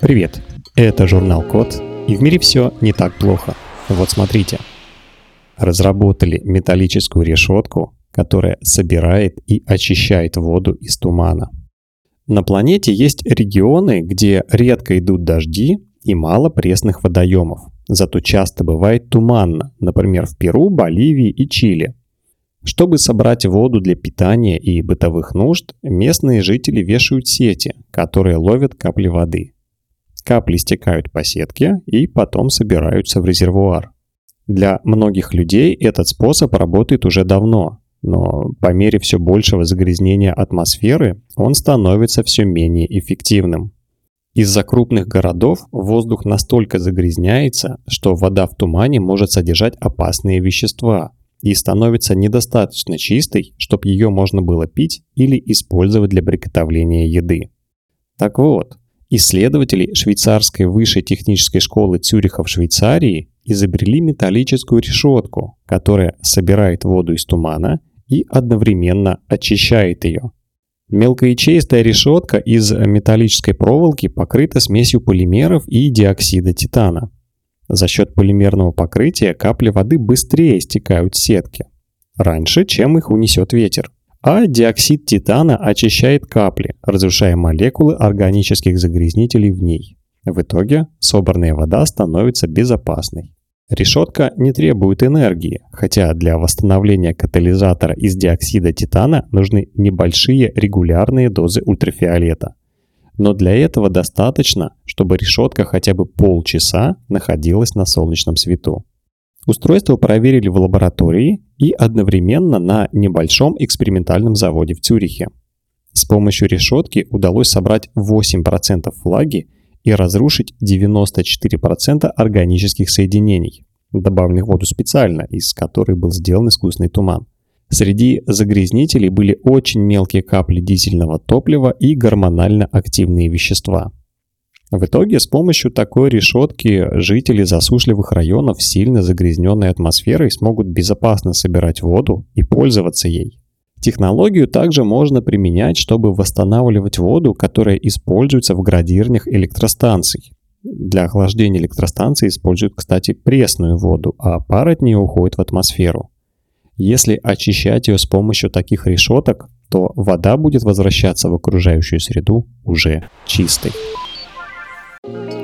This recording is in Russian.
Привет, это журнал Код, и в мире все не так плохо. Вот смотрите. Разработали металлическую решетку, которая собирает и очищает воду из тумана. На планете есть регионы, где редко идут дожди и мало пресных водоемов. Зато часто бывает туманно, например, в Перу, Боливии и Чили. Чтобы собрать воду для питания и бытовых нужд, местные жители вешают сети, которые ловят капли воды. Капли стекают по сетке и потом собираются в резервуар. Для многих людей этот способ работает уже давно, но по мере все большего загрязнения атмосферы он становится все менее эффективным. Из-за крупных городов воздух настолько загрязняется, что вода в тумане может содержать опасные вещества и становится недостаточно чистой, чтобы ее можно было пить или использовать для приготовления еды. Так вот, Исследователи швейцарской высшей технической школы Цюриха в Швейцарии изобрели металлическую решетку, которая собирает воду из тумана и одновременно очищает ее. Мелкоячеистая решетка из металлической проволоки покрыта смесью полимеров и диоксида титана. За счет полимерного покрытия капли воды быстрее стекают в сетки, раньше, чем их унесет ветер а диоксид титана очищает капли, разрушая молекулы органических загрязнителей в ней. В итоге собранная вода становится безопасной. Решетка не требует энергии, хотя для восстановления катализатора из диоксида титана нужны небольшие регулярные дозы ультрафиолета. Но для этого достаточно, чтобы решетка хотя бы полчаса находилась на солнечном свету. Устройство проверили в лаборатории и одновременно на небольшом экспериментальном заводе в Цюрихе. С помощью решетки удалось собрать 8% влаги и разрушить 94% органических соединений, добавленных в воду специально, из которой был сделан искусственный туман. Среди загрязнителей были очень мелкие капли дизельного топлива и гормонально активные вещества – в итоге с помощью такой решетки жители засушливых районов сильно загрязненной атмосферой смогут безопасно собирать воду и пользоваться ей. Технологию также можно применять, чтобы восстанавливать воду, которая используется в градирнях электростанций. Для охлаждения электростанции используют, кстати, пресную воду, а пар от нее уходит в атмосферу. Если очищать ее с помощью таких решеток, то вода будет возвращаться в окружающую среду уже чистой.